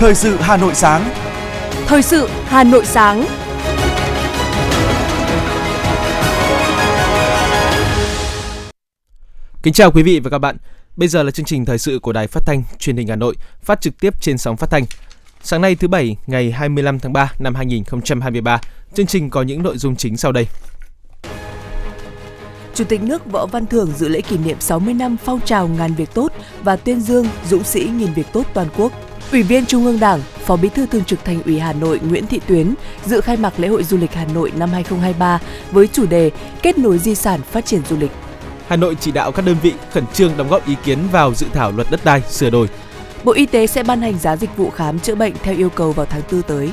Thời sự Hà Nội sáng. Thời sự Hà Nội sáng. Kính chào quý vị và các bạn. Bây giờ là chương trình thời sự của Đài Phát thanh Truyền hình Hà Nội, phát trực tiếp trên sóng phát thanh. Sáng nay thứ bảy, ngày 25 tháng 3 năm 2023, chương trình có những nội dung chính sau đây. Chủ tịch nước Võ Văn Thưởng dự lễ kỷ niệm 60 năm phong trào ngàn việc tốt và tuyên dương dũng sĩ nghìn việc tốt toàn quốc. Ủy viên Trung ương Đảng, Phó Bí thư Thường trực Thành ủy Hà Nội Nguyễn Thị Tuyến dự khai mạc lễ hội du lịch Hà Nội năm 2023 với chủ đề Kết nối di sản phát triển du lịch. Hà Nội chỉ đạo các đơn vị khẩn trương đóng góp ý kiến vào dự thảo luật đất đai sửa đổi. Bộ Y tế sẽ ban hành giá dịch vụ khám chữa bệnh theo yêu cầu vào tháng 4 tới.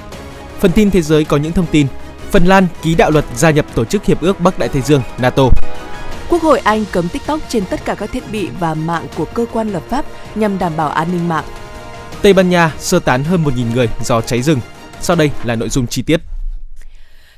Phần tin thế giới có những thông tin. Phần Lan ký đạo luật gia nhập Tổ chức Hiệp ước Bắc Đại Tây Dương NATO. Quốc hội Anh cấm TikTok trên tất cả các thiết bị và mạng của cơ quan lập pháp nhằm đảm bảo an ninh mạng. Tây Ban Nha sơ tán hơn 1.000 người do cháy rừng. Sau đây là nội dung chi tiết.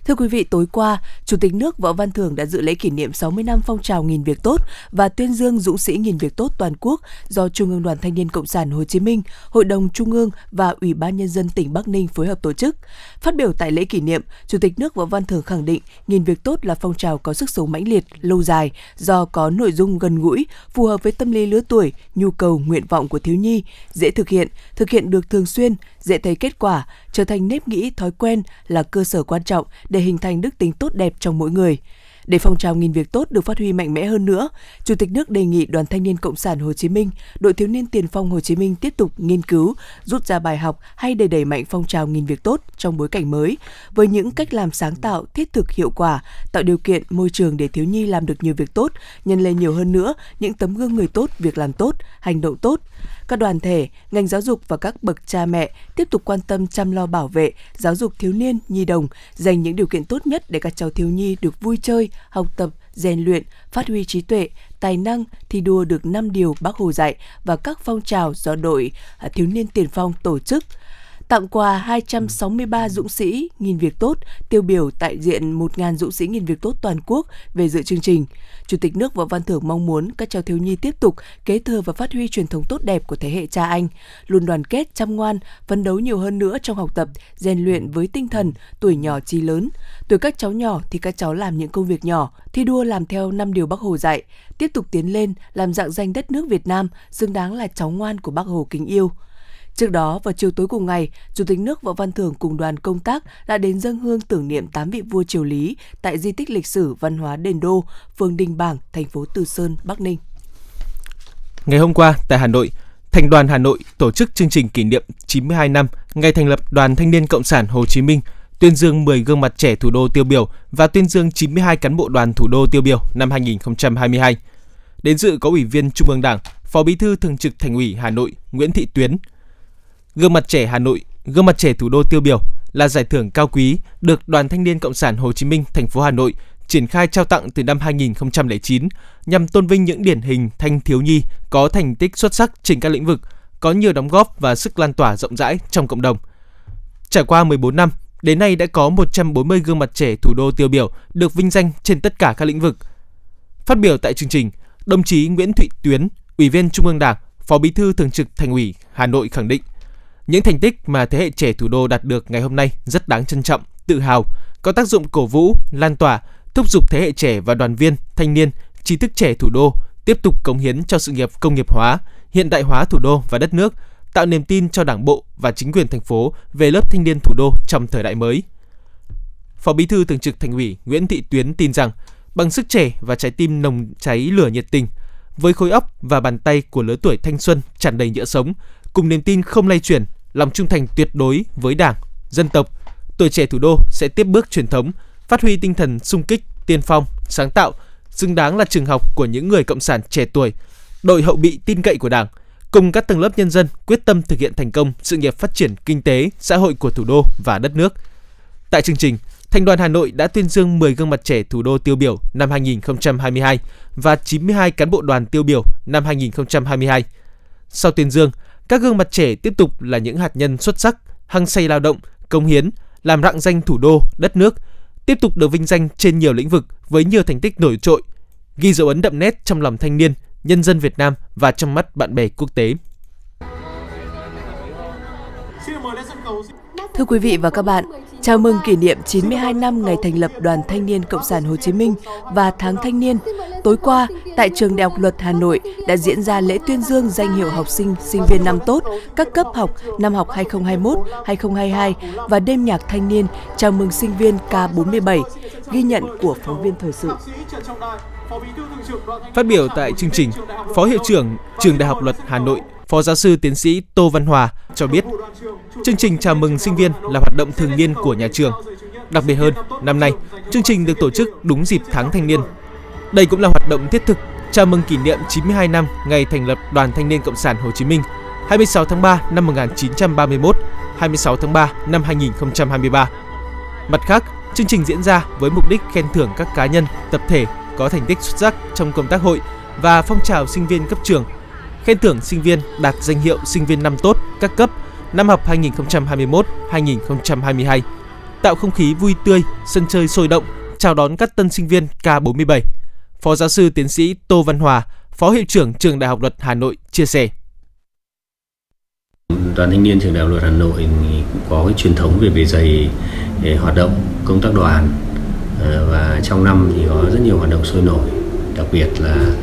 Thưa quý vị, tối qua, Chủ tịch nước Võ Văn Thưởng đã dự lễ kỷ niệm 60 năm phong trào nghìn việc tốt và tuyên dương dũng sĩ nghìn việc tốt toàn quốc do Trung ương Đoàn Thanh niên Cộng sản Hồ Chí Minh, Hội đồng Trung ương và Ủy ban Nhân dân tỉnh Bắc Ninh phối hợp tổ chức. Phát biểu tại lễ kỷ niệm, Chủ tịch nước Võ Văn Thưởng khẳng định nghìn việc tốt là phong trào có sức sống mãnh liệt, lâu dài do có nội dung gần gũi, phù hợp với tâm lý lứa tuổi, nhu cầu, nguyện vọng của thiếu nhi, dễ thực hiện, thực hiện được thường xuyên, dễ thấy kết quả, trở thành nếp nghĩ, thói quen là cơ sở quan trọng để hình thành đức tính tốt đẹp trong mỗi người. Để phong trào nghìn việc tốt được phát huy mạnh mẽ hơn nữa, Chủ tịch nước đề nghị Đoàn Thanh niên Cộng sản Hồ Chí Minh, Đội Thiếu niên Tiền phong Hồ Chí Minh tiếp tục nghiên cứu, rút ra bài học hay để đẩy mạnh phong trào nghìn việc tốt trong bối cảnh mới, với những cách làm sáng tạo, thiết thực, hiệu quả, tạo điều kiện môi trường để thiếu nhi làm được nhiều việc tốt, nhân lên nhiều hơn nữa những tấm gương người tốt, việc làm tốt, hành động tốt. Các đoàn thể, ngành giáo dục và các bậc cha mẹ tiếp tục quan tâm chăm lo bảo vệ, giáo dục thiếu niên, nhi đồng, dành những điều kiện tốt nhất để các cháu thiếu nhi được vui chơi, học tập, rèn luyện, phát huy trí tuệ, tài năng, thi đua được 5 điều Bác Hồ dạy và các phong trào do đội à, thiếu niên tiền phong tổ chức tặng quà 263 dũng sĩ nghìn việc tốt, tiêu biểu tại diện 1.000 dũng sĩ nghìn việc tốt toàn quốc về dự chương trình. Chủ tịch nước Võ Văn Thưởng mong muốn các cháu thiếu nhi tiếp tục kế thừa và phát huy truyền thống tốt đẹp của thế hệ cha anh, luôn đoàn kết, chăm ngoan, phấn đấu nhiều hơn nữa trong học tập, rèn luyện với tinh thần tuổi nhỏ chi lớn. Tuổi các cháu nhỏ thì các cháu làm những công việc nhỏ, thi đua làm theo năm điều Bác Hồ dạy, tiếp tục tiến lên làm dạng danh đất nước Việt Nam xứng đáng là cháu ngoan của Bác Hồ kính yêu. Trước đó, vào chiều tối cùng ngày, Chủ tịch nước Võ Văn Thưởng cùng đoàn công tác đã đến dân hương tưởng niệm 8 vị vua triều Lý tại di tích lịch sử văn hóa Đền Đô, phường Đình Bảng, thành phố Từ Sơn, Bắc Ninh. Ngày hôm qua tại Hà Nội, Thành đoàn Hà Nội tổ chức chương trình kỷ niệm 92 năm ngày thành lập Đoàn Thanh niên Cộng sản Hồ Chí Minh, tuyên dương 10 gương mặt trẻ thủ đô tiêu biểu và tuyên dương 92 cán bộ đoàn thủ đô tiêu biểu năm 2022. Đến dự có Ủy viên Trung ương Đảng, Phó Bí thư Thường trực Thành ủy Hà Nội Nguyễn Thị Tuyến, Gương mặt trẻ Hà Nội, gương mặt trẻ thủ đô tiêu biểu là giải thưởng cao quý được Đoàn Thanh niên Cộng sản Hồ Chí Minh thành phố Hà Nội triển khai trao tặng từ năm 2009 nhằm tôn vinh những điển hình thanh thiếu nhi có thành tích xuất sắc trên các lĩnh vực, có nhiều đóng góp và sức lan tỏa rộng rãi trong cộng đồng. Trải qua 14 năm, đến nay đã có 140 gương mặt trẻ thủ đô tiêu biểu được vinh danh trên tất cả các lĩnh vực. Phát biểu tại chương trình, đồng chí Nguyễn Thụy Tuyến, Ủy viên Trung ương Đảng, Phó Bí thư Thường trực Thành ủy Hà Nội khẳng định – những thành tích mà thế hệ trẻ thủ đô đạt được ngày hôm nay rất đáng trân trọng, tự hào, có tác dụng cổ vũ, lan tỏa, thúc giục thế hệ trẻ và đoàn viên, thanh niên, trí thức trẻ thủ đô tiếp tục cống hiến cho sự nghiệp công nghiệp hóa, hiện đại hóa thủ đô và đất nước, tạo niềm tin cho Đảng bộ và chính quyền thành phố về lớp thanh niên thủ đô trong thời đại mới. Phó Bí thư Thường trực Thành ủy Nguyễn Thị Tuyến tin rằng bằng sức trẻ và trái tim nồng cháy lửa nhiệt tình, với khối óc và bàn tay của lứa tuổi thanh xuân tràn đầy nhựa sống, cùng niềm tin không lay chuyển lòng trung thành tuyệt đối với Đảng, dân tộc, tuổi trẻ thủ đô sẽ tiếp bước truyền thống, phát huy tinh thần sung kích, tiên phong, sáng tạo, xứng đáng là trường học của những người cộng sản trẻ tuổi, đội hậu bị tin cậy của Đảng, cùng các tầng lớp nhân dân quyết tâm thực hiện thành công sự nghiệp phát triển kinh tế, xã hội của thủ đô và đất nước. Tại chương trình, Thành đoàn Hà Nội đã tuyên dương 10 gương mặt trẻ thủ đô tiêu biểu năm 2022 và 92 cán bộ đoàn tiêu biểu năm 2022. Sau tuyên dương, các gương mặt trẻ tiếp tục là những hạt nhân xuất sắc, hăng say lao động, công hiến, làm rạng danh thủ đô, đất nước, tiếp tục được vinh danh trên nhiều lĩnh vực với nhiều thành tích nổi trội, ghi dấu ấn đậm nét trong lòng thanh niên, nhân dân Việt Nam và trong mắt bạn bè quốc tế. Xin mời Thưa quý vị và các bạn, chào mừng kỷ niệm 92 năm ngày thành lập Đoàn Thanh niên Cộng sản Hồ Chí Minh và Tháng Thanh niên. Tối qua, tại Trường Đại học Luật Hà Nội đã diễn ra lễ tuyên dương danh hiệu học sinh, sinh viên năm tốt các cấp học năm học 2021-2022 và đêm nhạc thanh niên chào mừng sinh viên K47. Ghi nhận của phóng viên thời sự. Phát biểu tại chương trình, Phó Hiệu trưởng Trường Đại học Luật Hà Nội Phó giáo sư tiến sĩ Tô Văn Hòa cho biết, chương trình chào mừng sinh viên là hoạt động thường niên của nhà trường. Đặc biệt hơn, năm nay, chương trình được tổ chức đúng dịp tháng thanh niên. Đây cũng là hoạt động thiết thực chào mừng kỷ niệm 92 năm ngày thành lập Đoàn Thanh niên Cộng sản Hồ Chí Minh 26 tháng 3 năm 1931, 26 tháng 3 năm 2023. Mặt khác, chương trình diễn ra với mục đích khen thưởng các cá nhân, tập thể có thành tích xuất sắc trong công tác hội và phong trào sinh viên cấp trường – khen thưởng sinh viên đạt danh hiệu sinh viên năm tốt các cấp năm học 2021-2022, tạo không khí vui tươi, sân chơi sôi động, chào đón các tân sinh viên K47. Phó giáo sư tiến sĩ Tô Văn Hòa, Phó hiệu trưởng Trường Đại học Luật Hà Nội chia sẻ. Đoàn thanh niên trường Đại học Luật Hà Nội cũng có cái truyền thống về bề dày để hoạt động công tác đoàn ờ, và trong năm thì có rất nhiều hoạt động sôi nổi, đặc biệt là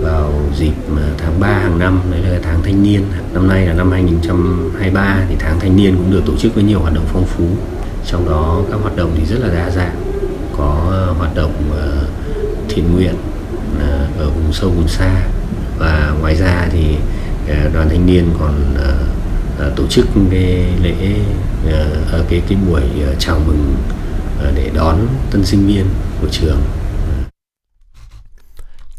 vào dịp à, tháng 3 hàng năm, đấy là tháng thanh niên. Năm nay là năm 2023 thì tháng thanh niên cũng được tổ chức với nhiều hoạt động phong phú. Trong đó các hoạt động thì rất là đa dạng. Có à, hoạt động à, thiện nguyện ở vùng sâu vùng xa. Và ngoài ra thì đoàn thanh niên còn tổ chức cái lễ ở cái cái buổi chào mừng để đón tân sinh viên của trường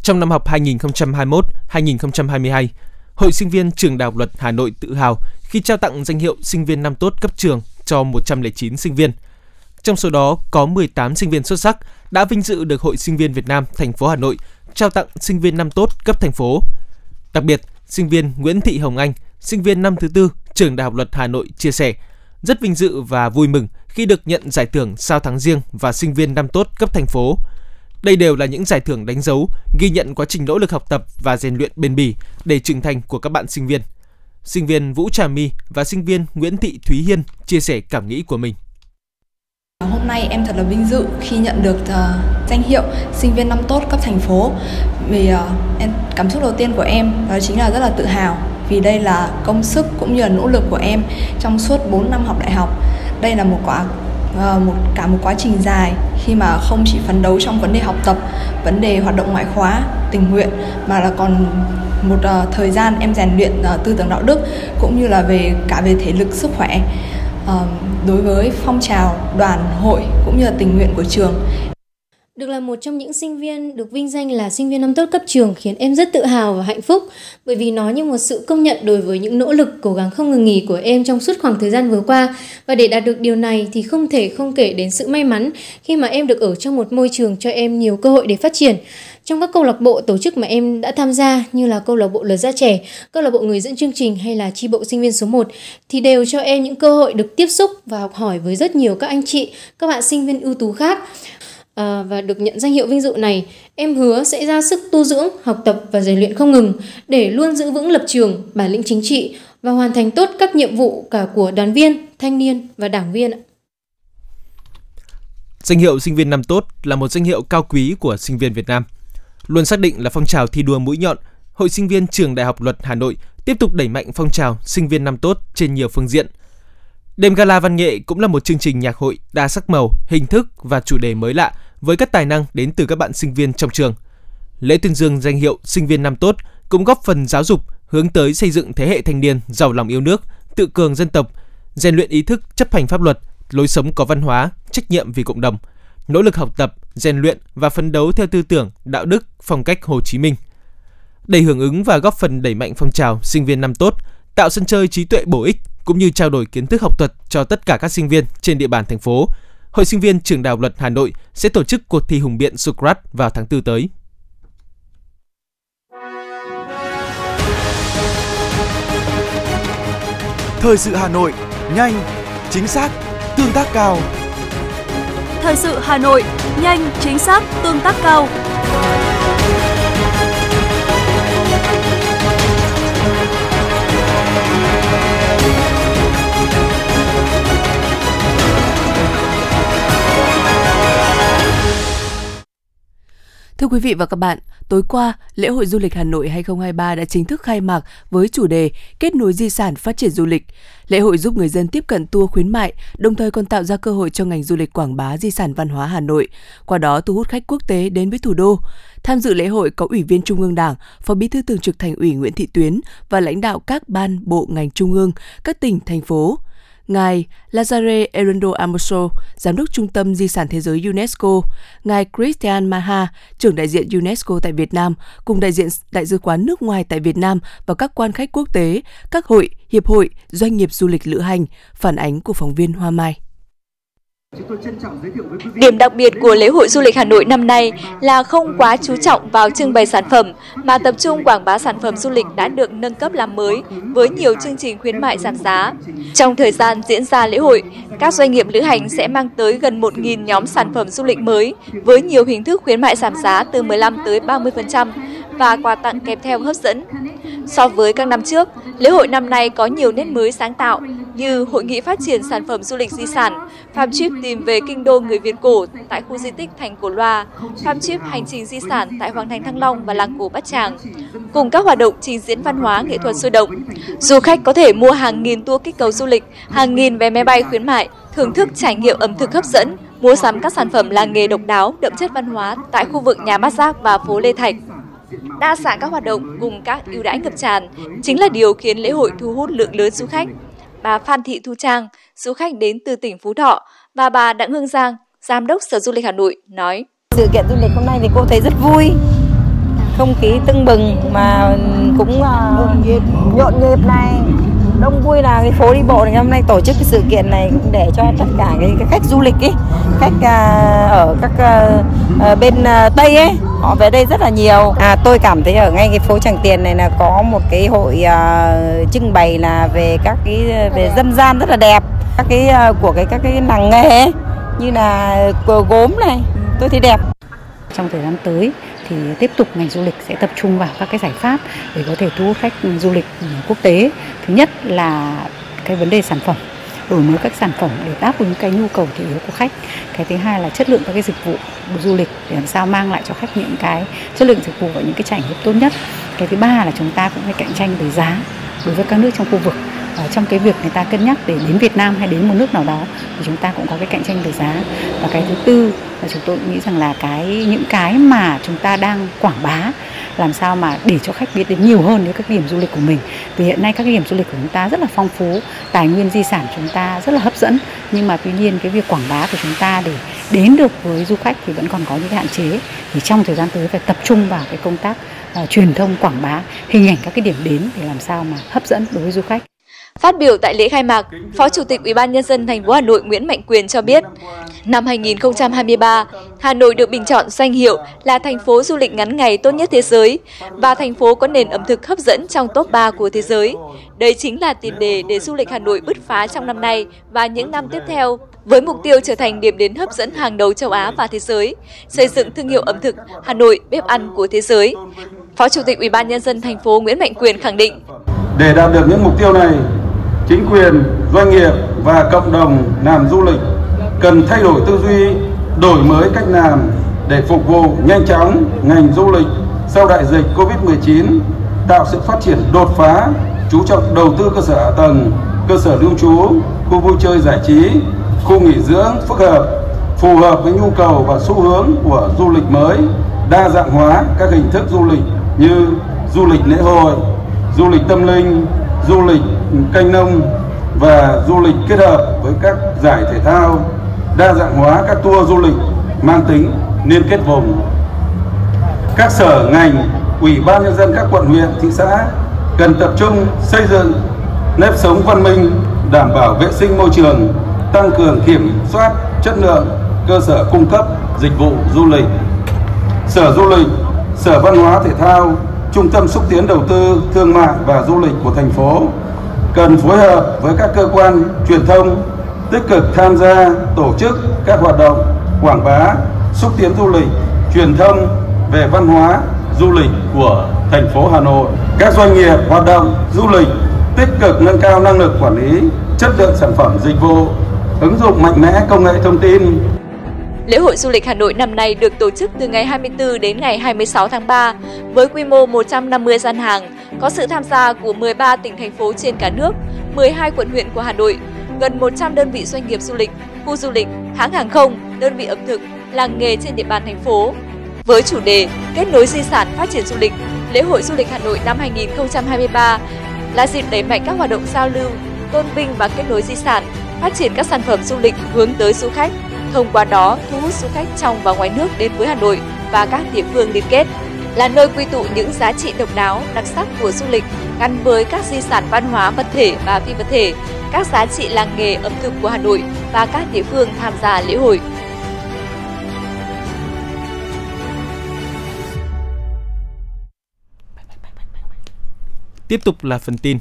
trong năm học 2021-2022, Hội sinh viên Trường Đại học Luật Hà Nội tự hào khi trao tặng danh hiệu sinh viên năm tốt cấp trường cho 109 sinh viên. Trong số đó có 18 sinh viên xuất sắc đã vinh dự được Hội sinh viên Việt Nam thành phố Hà Nội trao tặng sinh viên năm tốt cấp thành phố. Đặc biệt, sinh viên Nguyễn Thị Hồng Anh, sinh viên năm thứ tư Trường Đại học Luật Hà Nội chia sẻ rất vinh dự và vui mừng khi được nhận giải thưởng sao tháng riêng và sinh viên năm tốt cấp thành phố. Đây đều là những giải thưởng đánh dấu, ghi nhận quá trình nỗ lực học tập và rèn luyện bền bỉ để trưởng thành của các bạn sinh viên. Sinh viên Vũ Trà My và sinh viên Nguyễn Thị Thúy Hiên chia sẻ cảm nghĩ của mình. Hôm nay em thật là vinh dự khi nhận được uh, danh hiệu sinh viên năm tốt cấp thành phố. Vì uh, em, cảm xúc đầu tiên của em đó chính là rất là tự hào vì đây là công sức cũng như là nỗ lực của em trong suốt 4 năm học đại học. Đây là một quả Ờ, một cả một quá trình dài khi mà không chỉ phấn đấu trong vấn đề học tập vấn đề hoạt động ngoại khóa tình nguyện mà là còn một uh, thời gian em rèn luyện uh, tư tưởng đạo đức cũng như là về cả về thể lực sức khỏe. Uh, đối với phong trào đoàn hội cũng như là tình nguyện của trường được là một trong những sinh viên được vinh danh là sinh viên năm tốt cấp trường khiến em rất tự hào và hạnh phúc. Bởi vì nó như một sự công nhận đối với những nỗ lực cố gắng không ngừng nghỉ của em trong suốt khoảng thời gian vừa qua. Và để đạt được điều này thì không thể không kể đến sự may mắn khi mà em được ở trong một môi trường cho em nhiều cơ hội để phát triển. Trong các câu lạc bộ tổ chức mà em đã tham gia như là câu lạc bộ Lời Gia Trẻ, câu lạc bộ người dẫn chương trình hay là chi bộ sinh viên số 1 thì đều cho em những cơ hội được tiếp xúc và học hỏi với rất nhiều các anh chị, các bạn sinh viên ưu tú khác à, và được nhận danh hiệu vinh dự này, em hứa sẽ ra sức tu dưỡng, học tập và rèn luyện không ngừng để luôn giữ vững lập trường, bản lĩnh chính trị và hoàn thành tốt các nhiệm vụ cả của đoàn viên, thanh niên và đảng viên. Danh hiệu sinh viên năm tốt là một danh hiệu cao quý của sinh viên Việt Nam. Luôn xác định là phong trào thi đua mũi nhọn, Hội sinh viên Trường Đại học Luật Hà Nội tiếp tục đẩy mạnh phong trào sinh viên năm tốt trên nhiều phương diện – Đêm gala văn nghệ cũng là một chương trình nhạc hội đa sắc màu, hình thức và chủ đề mới lạ với các tài năng đến từ các bạn sinh viên trong trường. Lễ tuyên dương danh hiệu sinh viên năm tốt cũng góp phần giáo dục hướng tới xây dựng thế hệ thanh niên giàu lòng yêu nước, tự cường dân tộc, rèn luyện ý thức chấp hành pháp luật, lối sống có văn hóa, trách nhiệm vì cộng đồng, nỗ lực học tập, rèn luyện và phấn đấu theo tư tưởng, đạo đức, phong cách Hồ Chí Minh. Để hưởng ứng và góp phần đẩy mạnh phong trào sinh viên năm tốt, tạo sân chơi trí tuệ bổ ích cũng như trao đổi kiến thức học thuật cho tất cả các sinh viên trên địa bàn thành phố. Hội sinh viên Trường Đại học Luật Hà Nội sẽ tổ chức cuộc thi hùng biện Socrates vào tháng 4 tới. Thời sự Hà Nội, nhanh, chính xác, tương tác cao. Thời sự Hà Nội, nhanh, chính xác, tương tác cao. Thưa quý vị và các bạn, tối qua, lễ hội du lịch Hà Nội 2023 đã chính thức khai mạc với chủ đề Kết nối di sản phát triển du lịch. Lễ hội giúp người dân tiếp cận tour khuyến mại, đồng thời còn tạo ra cơ hội cho ngành du lịch quảng bá di sản văn hóa Hà Nội, qua đó thu hút khách quốc tế đến với thủ đô. Tham dự lễ hội có Ủy viên Trung ương Đảng, Phó Bí thư Thường trực Thành ủy Nguyễn Thị Tuyến và lãnh đạo các ban, bộ, ngành trung ương, các tỉnh, thành phố. Ngài Lazare Erondo Amoso, Giám đốc Trung tâm Di sản Thế giới UNESCO, Ngài Christian Maha, trưởng đại diện UNESCO tại Việt Nam, cùng đại diện Đại sứ quán nước ngoài tại Việt Nam và các quan khách quốc tế, các hội, hiệp hội, doanh nghiệp du lịch lữ hành, phản ánh của phóng viên Hoa Mai. Điểm đặc biệt của lễ hội du lịch Hà Nội năm nay là không quá chú trọng vào trưng bày sản phẩm mà tập trung quảng bá sản phẩm du lịch đã được nâng cấp làm mới với nhiều chương trình khuyến mại giảm giá. Trong thời gian diễn ra lễ hội, các doanh nghiệp lữ hành sẽ mang tới gần 1.000 nhóm sản phẩm du lịch mới với nhiều hình thức khuyến mại giảm giá từ 15 tới 30% và quà tặng kèm theo hấp dẫn. So với các năm trước, lễ hội năm nay có nhiều nét mới sáng tạo như Hội nghị phát triển sản phẩm du lịch di sản, farm trip tìm về kinh đô người Việt cổ tại khu di tích Thành Cổ Loa, farm trip hành trình di sản tại Hoàng thành Thăng Long và làng cổ Bát Tràng, cùng các hoạt động trình diễn văn hóa nghệ thuật sôi động. Du khách có thể mua hàng nghìn tour kích cầu du lịch, hàng nghìn vé máy bay khuyến mại, thưởng thức trải nghiệm ẩm thực hấp dẫn, mua sắm các sản phẩm làng nghề độc đáo, đậm chất văn hóa tại khu vực nhà Bát Giác và phố Lê Thạch. Đa dạng các hoạt động cùng các ưu đãi ngập tràn chính là điều khiến lễ hội thu hút lượng lớn du khách. Bà Phan Thị Thu Trang, du khách đến từ tỉnh Phú Thọ và bà Đặng Hương Giang, Giám đốc Sở Du lịch Hà Nội nói. Sự kiện du lịch hôm nay thì cô thấy rất vui, không khí tưng bừng mà cũng uh, nhộn nhịp này đông vui là cái phố đi bộ này hôm nay tổ chức cái sự kiện này cũng để cho tất cả cái, cái khách du lịch ấy khách uh, ở các uh, bên uh, tây ấy họ về đây rất là nhiều. À tôi cảm thấy ở ngay cái phố Tràng Tiền này là có một cái hội uh, trưng bày là về các cái về dân gian rất là đẹp. Các cái uh, của cái các cái làng nghề ấy, như là gốm này tôi thấy đẹp. Trong thời gian tới thì tiếp tục ngành du lịch sẽ tập trung vào các cái giải pháp để có thể thu hút khách du lịch quốc tế. Thứ nhất là cái vấn đề sản phẩm, đổi mới các sản phẩm để đáp ứng cái nhu cầu thị yếu của khách. Cái thứ hai là chất lượng các cái dịch vụ du lịch để làm sao mang lại cho khách những cái chất lượng dịch vụ và những cái trải nghiệm tốt nhất. Cái thứ ba là chúng ta cũng phải cạnh tranh về giá đối với các nước trong khu vực ở trong cái việc người ta cân nhắc để đến Việt Nam hay đến một nước nào đó thì chúng ta cũng có cái cạnh tranh về giá. Và cái thứ tư là chúng tôi nghĩ rằng là cái những cái mà chúng ta đang quảng bá làm sao mà để cho khách biết đến nhiều hơn đến các điểm du lịch của mình. Vì hiện nay các điểm du lịch của chúng ta rất là phong phú tài nguyên di sản chúng ta rất là hấp dẫn. Nhưng mà tuy nhiên cái việc quảng bá của chúng ta để đến được với du khách thì vẫn còn có những cái hạn chế. Thì trong thời gian tới phải tập trung vào cái công tác uh, truyền thông quảng bá hình ảnh các cái điểm đến để làm sao mà hấp dẫn đối với du khách. Phát biểu tại lễ khai mạc, Phó Chủ tịch Ủy ban nhân dân thành phố Hà Nội Nguyễn Mạnh Quyền cho biết, năm 2023, Hà Nội được bình chọn danh hiệu là thành phố du lịch ngắn ngày tốt nhất thế giới và thành phố có nền ẩm thực hấp dẫn trong top 3 của thế giới. Đây chính là tiền đề để du lịch Hà Nội bứt phá trong năm nay và những năm tiếp theo với mục tiêu trở thành điểm đến hấp dẫn hàng đầu châu Á và thế giới, xây dựng thương hiệu ẩm thực Hà Nội bếp ăn của thế giới. Phó Chủ tịch Ủy ban nhân dân thành phố Nguyễn Mạnh Quyền khẳng định: Để đạt được những mục tiêu này, chính quyền, doanh nghiệp và cộng đồng làm du lịch cần thay đổi tư duy, đổi mới cách làm để phục vụ nhanh chóng ngành du lịch sau đại dịch Covid-19, tạo sự phát triển đột phá, chú trọng đầu tư cơ sở hạ tầng, cơ sở lưu trú, khu vui chơi giải trí, khu nghỉ dưỡng phức hợp, phù hợp với nhu cầu và xu hướng của du lịch mới, đa dạng hóa các hình thức du lịch như du lịch lễ hội, du lịch tâm linh, du lịch canh nông và du lịch kết hợp với các giải thể thao, đa dạng hóa các tour du lịch mang tính liên kết vùng. Các sở ngành, ủy ban nhân dân các quận huyện, thị xã cần tập trung xây dựng nếp sống văn minh, đảm bảo vệ sinh môi trường, tăng cường kiểm soát chất lượng cơ sở cung cấp dịch vụ du lịch. Sở Du lịch, Sở Văn hóa Thể thao, Trung tâm xúc tiến đầu tư, thương mại và du lịch của thành phố cần phối hợp với các cơ quan truyền thông tích cực tham gia tổ chức các hoạt động quảng bá, xúc tiến du lịch, truyền thông về văn hóa, du lịch của thành phố Hà Nội. Các doanh nghiệp hoạt động du lịch tích cực nâng cao năng lực quản lý, chất lượng sản phẩm dịch vụ, ứng dụng mạnh mẽ công nghệ thông tin. Lễ hội du lịch Hà Nội năm nay được tổ chức từ ngày 24 đến ngày 26 tháng 3 với quy mô 150 gian hàng, có sự tham gia của 13 tỉnh thành phố trên cả nước, 12 quận huyện của Hà Nội, gần 100 đơn vị doanh nghiệp du lịch, khu du lịch, hãng hàng không, đơn vị ẩm thực, làng nghề trên địa bàn thành phố. Với chủ đề Kết nối di sản phát triển du lịch, lễ hội du lịch Hà Nội năm 2023 là dịp đẩy mạnh các hoạt động giao lưu, tôn vinh và kết nối di sản, phát triển các sản phẩm du lịch hướng tới du khách, thông qua đó thu hút du khách trong và ngoài nước đến với Hà Nội và các địa phương liên kết là nơi quy tụ những giá trị độc đáo, đặc sắc của du lịch gắn với các di sản văn hóa vật thể và phi vật thể, các giá trị làng nghề ẩm thực của Hà Nội và các địa phương tham gia lễ hội. Tiếp tục là phần tin.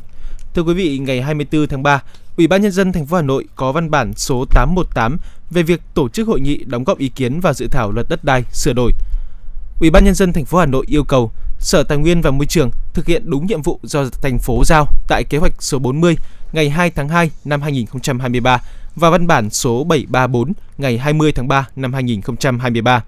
Thưa quý vị, ngày 24 tháng 3, Ủy ban nhân dân thành phố Hà Nội có văn bản số 818 về việc tổ chức hội nghị đóng góp ý kiến vào dự thảo luật đất đai sửa đổi. Ủy ban nhân dân thành phố Hà Nội yêu cầu Sở Tài nguyên và Môi trường thực hiện đúng nhiệm vụ do thành phố giao tại kế hoạch số 40 ngày 2 tháng 2 năm 2023 và văn bản số 734 ngày 20 tháng 3 năm 2023.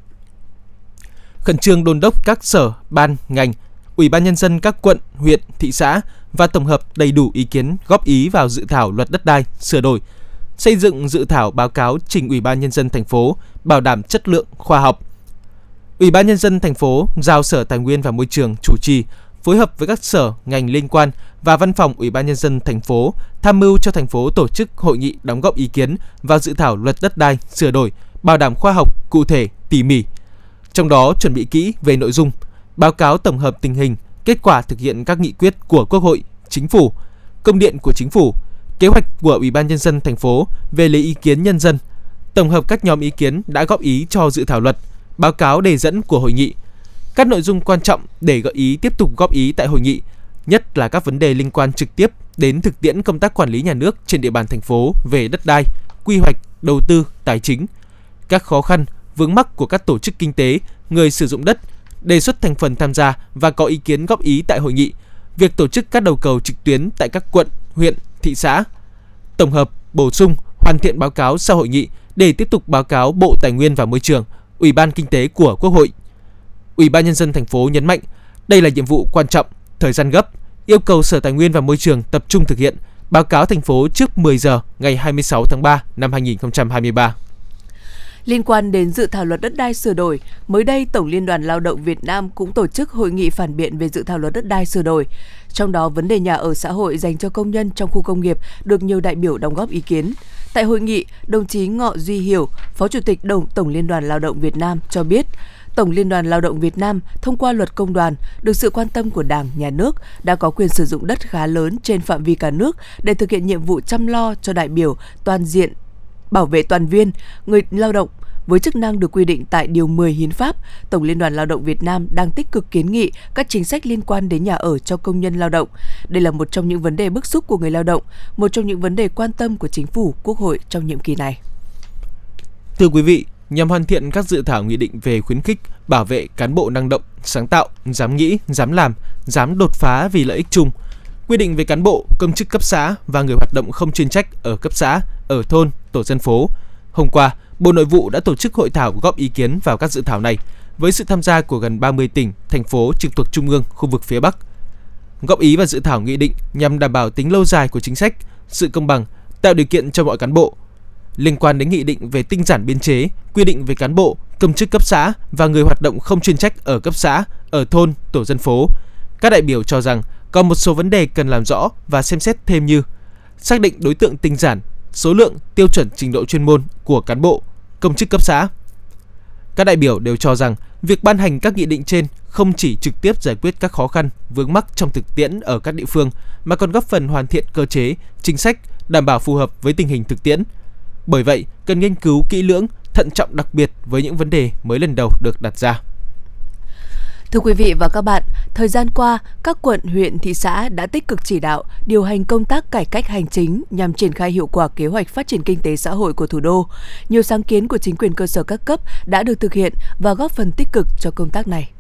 Khẩn trương đôn đốc các sở, ban, ngành, Ủy ban nhân dân các quận, huyện, thị xã và tổng hợp đầy đủ ý kiến góp ý vào dự thảo luật đất đai sửa đổi, xây dựng dự thảo báo cáo trình Ủy ban nhân dân thành phố bảo đảm chất lượng khoa học. Ủy ban nhân dân thành phố giao Sở Tài nguyên và Môi trường chủ trì phối hợp với các sở ngành liên quan và văn phòng Ủy ban nhân dân thành phố tham mưu cho thành phố tổ chức hội nghị đóng góp ý kiến vào dự thảo luật đất đai sửa đổi, bảo đảm khoa học, cụ thể, tỉ mỉ. Trong đó chuẩn bị kỹ về nội dung, báo cáo tổng hợp tình hình, kết quả thực hiện các nghị quyết của Quốc hội, Chính phủ, công điện của Chính phủ, kế hoạch của Ủy ban nhân dân thành phố về lấy ý kiến nhân dân, tổng hợp các nhóm ý kiến đã góp ý cho dự thảo luật, báo cáo đề dẫn của hội nghị, các nội dung quan trọng để gợi ý tiếp tục góp ý tại hội nghị, nhất là các vấn đề liên quan trực tiếp đến thực tiễn công tác quản lý nhà nước trên địa bàn thành phố về đất đai, quy hoạch, đầu tư, tài chính, các khó khăn, vướng mắc của các tổ chức kinh tế, người sử dụng đất, đề xuất thành phần tham gia và có ý kiến góp ý tại hội nghị, việc tổ chức các đầu cầu trực tuyến tại các quận, huyện, thị xã, tổng hợp, bổ sung, hoàn thiện báo cáo sau hội nghị để tiếp tục báo cáo Bộ Tài nguyên và Môi trường, Ủy ban Kinh tế của Quốc hội. Ủy ban nhân dân thành phố nhấn mạnh, đây là nhiệm vụ quan trọng, thời gian gấp, yêu cầu Sở Tài nguyên và Môi trường tập trung thực hiện, báo cáo thành phố trước 10 giờ ngày 26 tháng 3 năm 2023. Liên quan đến dự thảo luật đất đai sửa đổi, mới đây Tổng Liên đoàn Lao động Việt Nam cũng tổ chức hội nghị phản biện về dự thảo luật đất đai sửa đổi. Trong đó, vấn đề nhà ở xã hội dành cho công nhân trong khu công nghiệp được nhiều đại biểu đóng góp ý kiến. Tại hội nghị, đồng chí Ngọ Duy Hiểu, Phó Chủ tịch Đồng Tổng Liên đoàn Lao động Việt Nam cho biết, Tổng Liên đoàn Lao động Việt Nam thông qua luật công đoàn được sự quan tâm của Đảng, Nhà nước đã có quyền sử dụng đất khá lớn trên phạm vi cả nước để thực hiện nhiệm vụ chăm lo cho đại biểu toàn diện bảo vệ toàn viên, người lao động với chức năng được quy định tại Điều 10 Hiến pháp, Tổng Liên đoàn Lao động Việt Nam đang tích cực kiến nghị các chính sách liên quan đến nhà ở cho công nhân lao động. Đây là một trong những vấn đề bức xúc của người lao động, một trong những vấn đề quan tâm của chính phủ, quốc hội trong nhiệm kỳ này. Thưa quý vị, nhằm hoàn thiện các dự thảo nghị định về khuyến khích bảo vệ cán bộ năng động, sáng tạo, dám nghĩ, dám làm, dám đột phá vì lợi ích chung, quy định về cán bộ, công chức cấp xã và người hoạt động không chuyên trách ở cấp xã, ở thôn, tổ dân phố. Hôm qua, Bộ Nội vụ đã tổ chức hội thảo góp ý kiến vào các dự thảo này với sự tham gia của gần 30 tỉnh, thành phố trực thuộc trung ương khu vực phía Bắc. Góp ý vào dự thảo nghị định nhằm đảm bảo tính lâu dài của chính sách, sự công bằng, tạo điều kiện cho mọi cán bộ. Liên quan đến nghị định về tinh giản biên chế, quy định về cán bộ, công chức cấp xã và người hoạt động không chuyên trách ở cấp xã, ở thôn, tổ dân phố, các đại biểu cho rằng còn một số vấn đề cần làm rõ và xem xét thêm như xác định đối tượng tinh giản, số lượng, tiêu chuẩn trình độ chuyên môn của cán bộ, công chức cấp xã. Các đại biểu đều cho rằng việc ban hành các nghị định trên không chỉ trực tiếp giải quyết các khó khăn vướng mắc trong thực tiễn ở các địa phương mà còn góp phần hoàn thiện cơ chế, chính sách đảm bảo phù hợp với tình hình thực tiễn. Bởi vậy, cần nghiên cứu kỹ lưỡng, thận trọng đặc biệt với những vấn đề mới lần đầu được đặt ra. Thưa quý vị và các bạn, thời gian qua, các quận, huyện, thị xã đã tích cực chỉ đạo, điều hành công tác cải cách hành chính nhằm triển khai hiệu quả kế hoạch phát triển kinh tế xã hội của thủ đô. Nhiều sáng kiến của chính quyền cơ sở các cấp đã được thực hiện và góp phần tích cực cho công tác này.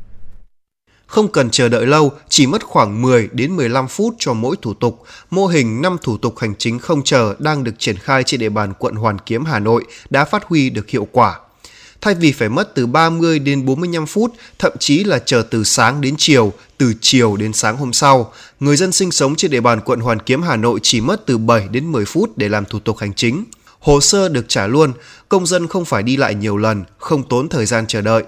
Không cần chờ đợi lâu, chỉ mất khoảng 10 đến 15 phút cho mỗi thủ tục. Mô hình 5 thủ tục hành chính không chờ đang được triển khai trên địa bàn quận Hoàn Kiếm Hà Nội đã phát huy được hiệu quả thay vì phải mất từ 30 đến 45 phút, thậm chí là chờ từ sáng đến chiều, từ chiều đến sáng hôm sau. Người dân sinh sống trên địa bàn quận Hoàn Kiếm Hà Nội chỉ mất từ 7 đến 10 phút để làm thủ tục hành chính. Hồ sơ được trả luôn, công dân không phải đi lại nhiều lần, không tốn thời gian chờ đợi.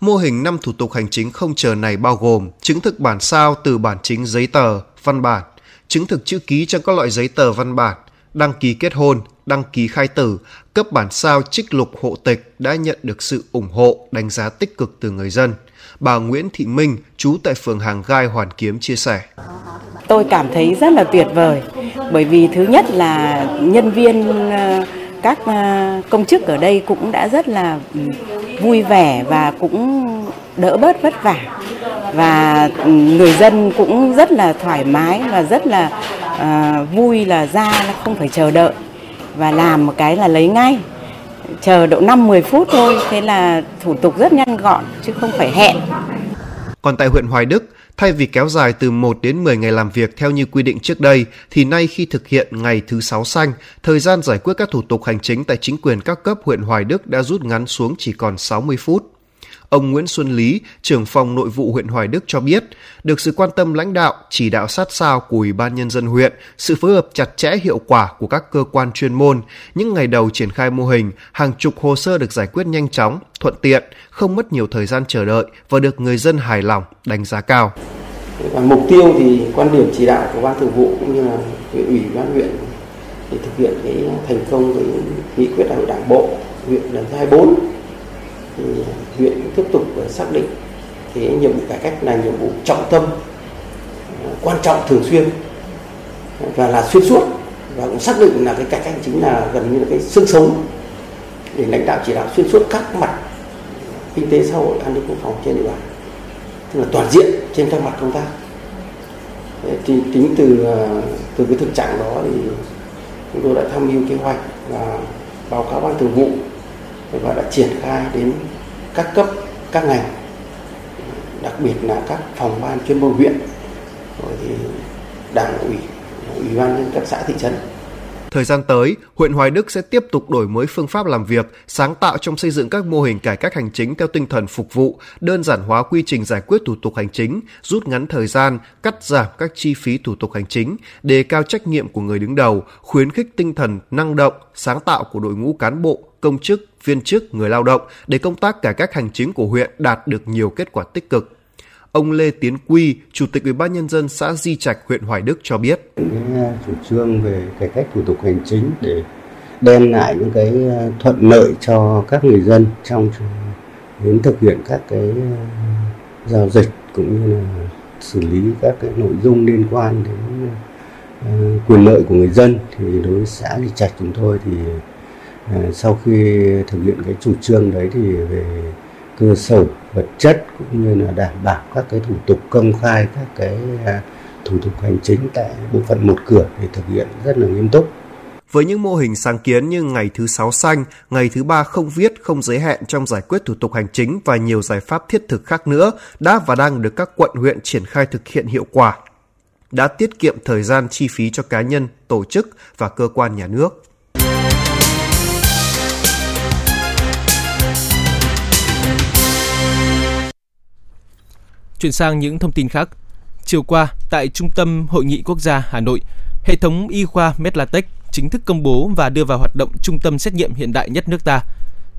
Mô hình 5 thủ tục hành chính không chờ này bao gồm chứng thực bản sao từ bản chính giấy tờ, văn bản, chứng thực chữ ký trong các loại giấy tờ văn bản, đăng ký kết hôn, đăng ký khai tử, cấp bản sao trích lục hộ tịch đã nhận được sự ủng hộ, đánh giá tích cực từ người dân. Bà Nguyễn Thị Minh, trú tại phường Hàng Gai, Hoàn Kiếm chia sẻ. Tôi cảm thấy rất là tuyệt vời, bởi vì thứ nhất là nhân viên ờ, các ờ, công chức ở đây cũng đã rất là ừ, vui vẻ và cũng đỡ bớt vất vả và ừ, người dân cũng rất là thoải mái và rất là uh, vui là ra không phải chờ đợi. Và làm một cái là lấy ngay. Chờ độ 5-10 phút thôi thế là thủ tục rất nhanh gọn chứ không phải hẹn. Còn tại huyện Hoài Đức Thay vì kéo dài từ 1 đến 10 ngày làm việc theo như quy định trước đây, thì nay khi thực hiện ngày thứ sáu xanh, thời gian giải quyết các thủ tục hành chính tại chính quyền các cấp huyện Hoài Đức đã rút ngắn xuống chỉ còn 60 phút. Ông Nguyễn Xuân Lý, trưởng phòng nội vụ huyện Hoài Đức cho biết, được sự quan tâm lãnh đạo, chỉ đạo sát sao của Ủy ban Nhân dân huyện, sự phối hợp chặt chẽ hiệu quả của các cơ quan chuyên môn, những ngày đầu triển khai mô hình, hàng chục hồ sơ được giải quyết nhanh chóng, thuận tiện, không mất nhiều thời gian chờ đợi và được người dân hài lòng, đánh giá cao. Còn mục tiêu thì quan điểm chỉ đạo của ban thường vụ cũng như là huyện ủy ban huyện để thực hiện cái thành công cái nghị quyết đại hội đảng bộ huyện lần thứ 24 thì huyện cũng tiếp tục xác định cái nhiệm vụ cải cách là nhiệm vụ trọng tâm à, quan trọng thường xuyên và là xuyên suốt và cũng xác định là cái cải cách chính là gần như là cái xương sống để lãnh đạo chỉ đạo xuyên suốt các mặt kinh tế xã hội, an ninh quốc phòng trên địa bàn, tức là toàn diện trên các mặt công tác. Thì tính từ à, từ cái thực trạng đó thì chúng tôi đã tham mưu kế hoạch và báo cáo ban thường vụ và đã triển khai đến các cấp các ngành đặc biệt là các phòng ban chuyên môn huyện rồi thì đảng ủy ủy ban nhân các xã thị trấn. Thời gian tới, huyện Hoài Đức sẽ tiếp tục đổi mới phương pháp làm việc, sáng tạo trong xây dựng các mô hình cải cách hành chính theo tinh thần phục vụ, đơn giản hóa quy trình giải quyết thủ tục hành chính, rút ngắn thời gian, cắt giảm các chi phí thủ tục hành chính, đề cao trách nhiệm của người đứng đầu, khuyến khích tinh thần năng động, sáng tạo của đội ngũ cán bộ, công chức, viên chức, người lao động để công tác cải cách hành chính của huyện đạt được nhiều kết quả tích cực. Ông Lê Tiến Quy, Chủ tịch Ủy ban nhân dân xã Di Trạch, huyện Hoài Đức cho biết: cái à, chủ trương về cải cách thủ tục hành chính để đem lại những cái à, thuận lợi cho các người dân trong đến thực hiện các cái à, giao dịch cũng như là xử lý các cái nội dung liên quan đến quyền lợi của người dân thì đối với xã Di Trạch chúng tôi thì Ờ, sau khi thực hiện cái chủ trương đấy thì về cơ sở vật chất cũng như là đảm bảo các cái thủ tục công khai các cái à, thủ tục hành chính tại bộ phận một cửa để thực hiện rất là nghiêm túc. Với những mô hình sáng kiến như ngày thứ sáu xanh, ngày thứ ba không viết, không giới hạn trong giải quyết thủ tục hành chính và nhiều giải pháp thiết thực khác nữa đã và đang được các quận huyện triển khai thực hiện hiệu quả đã tiết kiệm thời gian chi phí cho cá nhân, tổ chức và cơ quan nhà nước. Chuyển sang những thông tin khác. Chiều qua, tại Trung tâm Hội nghị Quốc gia Hà Nội, hệ thống y khoa Medlatech chính thức công bố và đưa vào hoạt động trung tâm xét nghiệm hiện đại nhất nước ta.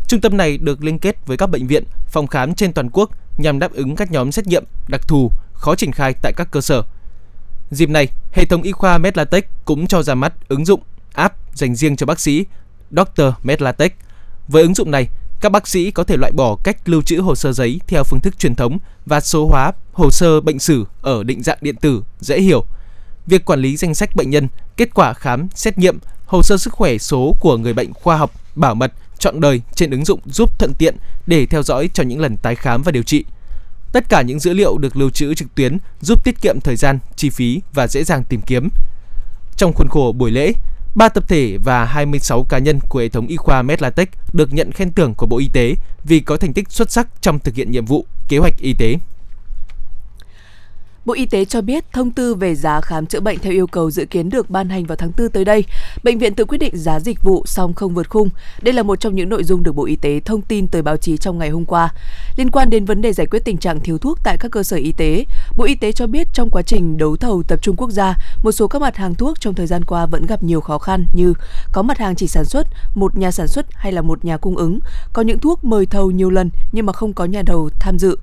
Trung tâm này được liên kết với các bệnh viện, phòng khám trên toàn quốc nhằm đáp ứng các nhóm xét nghiệm đặc thù khó triển khai tại các cơ sở. Dịp này, hệ thống y khoa Medlatech cũng cho ra mắt ứng dụng app dành riêng cho bác sĩ Dr. Medlatech. Với ứng dụng này, các bác sĩ có thể loại bỏ cách lưu trữ hồ sơ giấy theo phương thức truyền thống và số hóa hồ sơ bệnh sử ở định dạng điện tử dễ hiểu. Việc quản lý danh sách bệnh nhân, kết quả khám, xét nghiệm, hồ sơ sức khỏe số của người bệnh khoa học, bảo mật, chọn đời trên ứng dụng giúp thuận tiện để theo dõi cho những lần tái khám và điều trị. Tất cả những dữ liệu được lưu trữ trực tuyến giúp tiết kiệm thời gian, chi phí và dễ dàng tìm kiếm. Trong khuôn khổ buổi lễ, 3 tập thể và 26 cá nhân của hệ thống y khoa Medlatech được nhận khen thưởng của Bộ Y tế vì có thành tích xuất sắc trong thực hiện nhiệm vụ, kế hoạch y tế. Bộ Y tế cho biết thông tư về giá khám chữa bệnh theo yêu cầu dự kiến được ban hành vào tháng 4 tới đây. Bệnh viện tự quyết định giá dịch vụ song không vượt khung. Đây là một trong những nội dung được Bộ Y tế thông tin tới báo chí trong ngày hôm qua. Liên quan đến vấn đề giải quyết tình trạng thiếu thuốc tại các cơ sở y tế, Bộ Y tế cho biết trong quá trình đấu thầu tập trung quốc gia, một số các mặt hàng thuốc trong thời gian qua vẫn gặp nhiều khó khăn như có mặt hàng chỉ sản xuất một nhà sản xuất hay là một nhà cung ứng, có những thuốc mời thầu nhiều lần nhưng mà không có nhà đầu tham dự.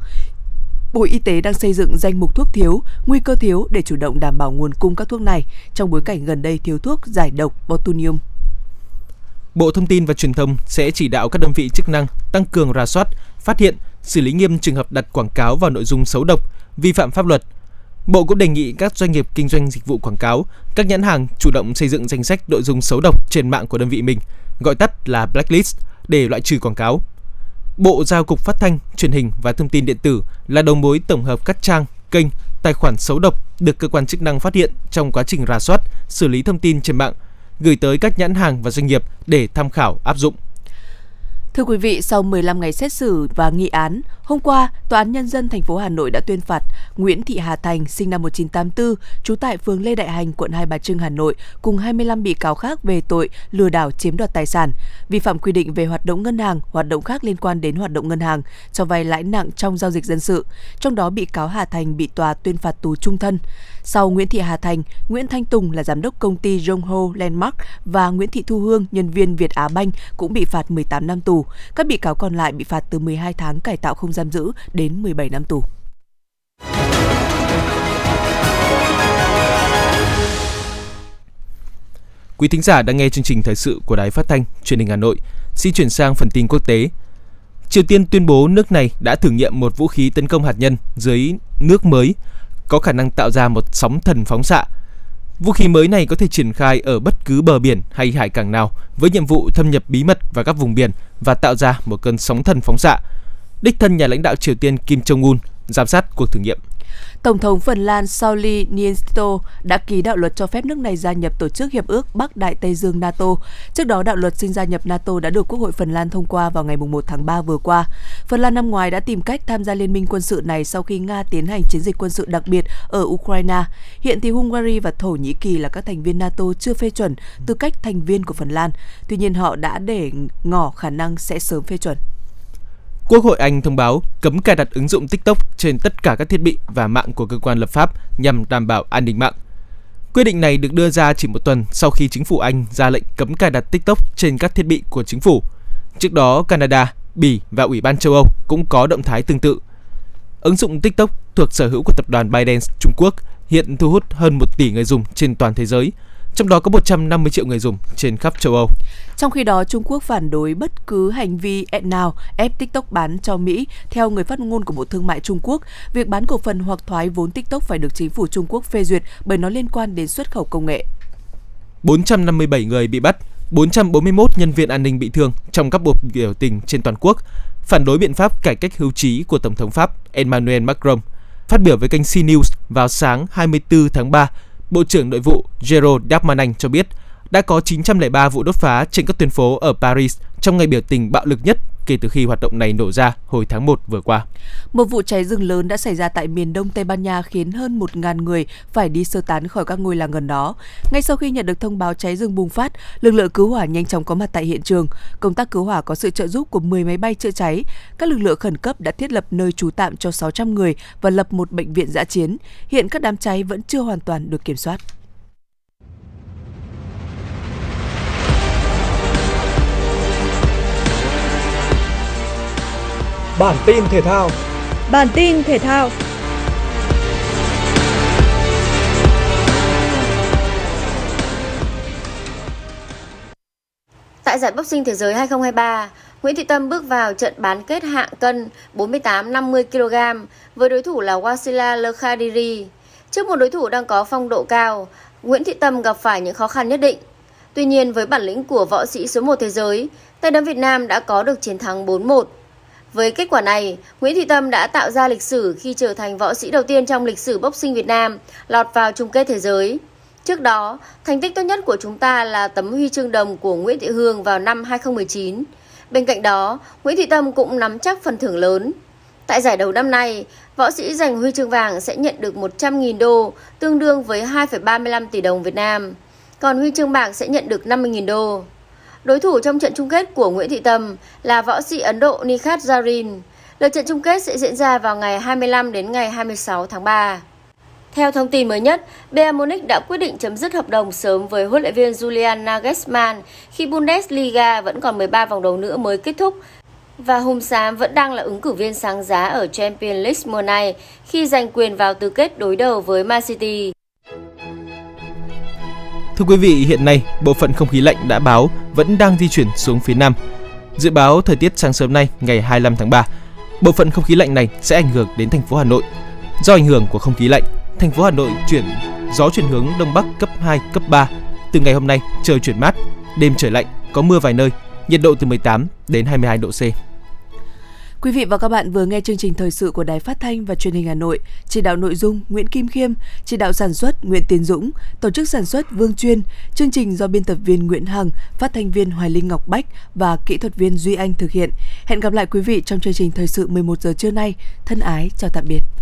Bộ Y tế đang xây dựng danh mục thuốc thiếu, nguy cơ thiếu để chủ động đảm bảo nguồn cung các thuốc này trong bối cảnh gần đây thiếu thuốc giải độc botulinum. Bộ Thông tin và Truyền thông sẽ chỉ đạo các đơn vị chức năng tăng cường rà soát, phát hiện, xử lý nghiêm trường hợp đặt quảng cáo vào nội dung xấu độc, vi phạm pháp luật. Bộ cũng đề nghị các doanh nghiệp kinh doanh dịch vụ quảng cáo, các nhãn hàng chủ động xây dựng danh sách nội dung xấu độc trên mạng của đơn vị mình, gọi tắt là blacklist để loại trừ quảng cáo. Bộ giao Cục Phát thanh, Truyền hình và Thông tin điện tử là đầu mối tổng hợp các trang, kênh, tài khoản xấu độc được cơ quan chức năng phát hiện trong quá trình rà soát, xử lý thông tin trên mạng, gửi tới các nhãn hàng và doanh nghiệp để tham khảo áp dụng. Thưa quý vị, sau 15 ngày xét xử và nghị án, hôm qua, Tòa án Nhân dân thành phố Hà Nội đã tuyên phạt Nguyễn Thị Hà Thành, sinh năm 1984, trú tại phường Lê Đại Hành, quận Hai Bà Trưng, Hà Nội, cùng 25 bị cáo khác về tội lừa đảo chiếm đoạt tài sản, vi phạm quy định về hoạt động ngân hàng, hoạt động khác liên quan đến hoạt động ngân hàng, cho vay lãi nặng trong giao dịch dân sự. Trong đó, bị cáo Hà Thành bị tòa tuyên phạt tù trung thân. Sau Nguyễn Thị Hà Thành, Nguyễn Thanh Tùng là giám đốc công ty Jongho Landmark và Nguyễn Thị Thu Hương, nhân viên Việt Á Banh cũng bị phạt 18 năm tù. Các bị cáo còn lại bị phạt từ 12 tháng cải tạo không giam giữ đến 17 năm tù. Quý thính giả đang nghe chương trình thời sự của Đài Phát thanh, Truyền hình Hà Nội. Xin chuyển sang phần tin quốc tế. Triều Tiên tuyên bố nước này đã thử nghiệm một vũ khí tấn công hạt nhân dưới nước mới, có khả năng tạo ra một sóng thần phóng xạ. Vũ khí mới này có thể triển khai ở bất cứ bờ biển hay hải cảng nào với nhiệm vụ thâm nhập bí mật vào các vùng biển và tạo ra một cơn sóng thần phóng xạ. Đích thân nhà lãnh đạo Triều Tiên Kim Jong-un giám sát cuộc thử nghiệm. Tổng thống Phần Lan Sauli Niinisto đã ký đạo luật cho phép nước này gia nhập Tổ chức Hiệp ước Bắc Đại Tây Dương NATO. Trước đó, đạo luật xin gia nhập NATO đã được Quốc hội Phần Lan thông qua vào ngày 1 tháng 3 vừa qua. Phần Lan năm ngoái đã tìm cách tham gia liên minh quân sự này sau khi Nga tiến hành chiến dịch quân sự đặc biệt ở Ukraine. Hiện thì Hungary và Thổ Nhĩ Kỳ là các thành viên NATO chưa phê chuẩn tư cách thành viên của Phần Lan. Tuy nhiên, họ đã để ngỏ khả năng sẽ sớm phê chuẩn. Quốc hội Anh thông báo cấm cài đặt ứng dụng TikTok trên tất cả các thiết bị và mạng của cơ quan lập pháp nhằm đảm bảo an ninh mạng. Quyết định này được đưa ra chỉ một tuần sau khi chính phủ Anh ra lệnh cấm cài đặt TikTok trên các thiết bị của chính phủ. Trước đó, Canada, Bỉ và Ủy ban châu Âu cũng có động thái tương tự. Ứng dụng TikTok thuộc sở hữu của tập đoàn ByteDance Trung Quốc hiện thu hút hơn 1 tỷ người dùng trên toàn thế giới, trong đó có 150 triệu người dùng trên khắp châu Âu. Trong khi đó, Trung Quốc phản đối bất cứ hành vi nào ép TikTok bán cho Mỹ. Theo người phát ngôn của Bộ Thương mại Trung Quốc, việc bán cổ phần hoặc thoái vốn TikTok phải được chính phủ Trung Quốc phê duyệt bởi nó liên quan đến xuất khẩu công nghệ. 457 người bị bắt, 441 nhân viên an ninh bị thương trong các cuộc biểu tình trên toàn quốc, phản đối biện pháp cải cách hưu trí của Tổng thống Pháp Emmanuel Macron. Phát biểu với kênh CNews vào sáng 24 tháng 3, Bộ trưởng Nội vụ Gerald Darmanin cho biết, đã có 903 vụ đốt phá trên các tuyến phố ở Paris trong ngày biểu tình bạo lực nhất kể từ khi hoạt động này nổ ra hồi tháng 1 vừa qua. Một vụ cháy rừng lớn đã xảy ra tại miền đông Tây Ban Nha khiến hơn 1.000 người phải đi sơ tán khỏi các ngôi làng gần đó. Ngay sau khi nhận được thông báo cháy rừng bùng phát, lực lượng cứu hỏa nhanh chóng có mặt tại hiện trường. Công tác cứu hỏa có sự trợ giúp của 10 máy bay chữa cháy. Các lực lượng khẩn cấp đã thiết lập nơi trú tạm cho 600 người và lập một bệnh viện dã chiến. Hiện các đám cháy vẫn chưa hoàn toàn được kiểm soát. Bản tin thể thao. Bản tin thể thao. Tại giải boxing thế giới 2023, Nguyễn Thị Tâm bước vào trận bán kết hạng cân 48-50 kg với đối thủ là Wasila Lekhadiri. Trước một đối thủ đang có phong độ cao, Nguyễn Thị Tâm gặp phải những khó khăn nhất định. Tuy nhiên với bản lĩnh của võ sĩ số 1 thế giới, tay đấm Việt Nam đã có được chiến thắng 4-1. Với kết quả này, Nguyễn Thị Tâm đã tạo ra lịch sử khi trở thành võ sĩ đầu tiên trong lịch sử boxing Việt Nam lọt vào chung kết thế giới. Trước đó, thành tích tốt nhất của chúng ta là tấm huy chương đồng của Nguyễn Thị Hương vào năm 2019. Bên cạnh đó, Nguyễn Thị Tâm cũng nắm chắc phần thưởng lớn. Tại giải đấu năm nay, võ sĩ giành huy chương vàng sẽ nhận được 100.000 đô, tương đương với 2,35 tỷ đồng Việt Nam. Còn huy chương bạc sẽ nhận được 50.000 đô. Đối thủ trong trận chung kết của Nguyễn Thị Tâm là võ sĩ Ấn Độ Nikhat Zarin. Lượt trận chung kết sẽ diễn ra vào ngày 25 đến ngày 26 tháng 3. Theo thông tin mới nhất, Bayern Munich đã quyết định chấm dứt hợp đồng sớm với huấn luyện viên Julian Nagelsmann khi Bundesliga vẫn còn 13 vòng đấu nữa mới kết thúc và Hùng Xám vẫn đang là ứng cử viên sáng giá ở Champions League mùa này khi giành quyền vào tứ kết đối đầu với Man City. Thưa quý vị, hiện nay bộ phận không khí lạnh đã báo vẫn đang di chuyển xuống phía Nam. Dự báo thời tiết sáng sớm nay ngày 25 tháng 3, bộ phận không khí lạnh này sẽ ảnh hưởng đến thành phố Hà Nội. Do ảnh hưởng của không khí lạnh, thành phố Hà Nội chuyển gió chuyển hướng đông bắc cấp 2, cấp 3. Từ ngày hôm nay trời chuyển mát, đêm trời lạnh, có mưa vài nơi, nhiệt độ từ 18 đến 22 độ C. Quý vị và các bạn vừa nghe chương trình thời sự của Đài Phát thanh và Truyền hình Hà Nội, chỉ đạo nội dung Nguyễn Kim Khiêm, chỉ đạo sản xuất Nguyễn Tiến Dũng, tổ chức sản xuất Vương Chuyên, chương trình do biên tập viên Nguyễn Hằng, phát thanh viên Hoài Linh Ngọc Bách và kỹ thuật viên Duy Anh thực hiện. Hẹn gặp lại quý vị trong chương trình thời sự 11 giờ trưa nay. Thân ái chào tạm biệt.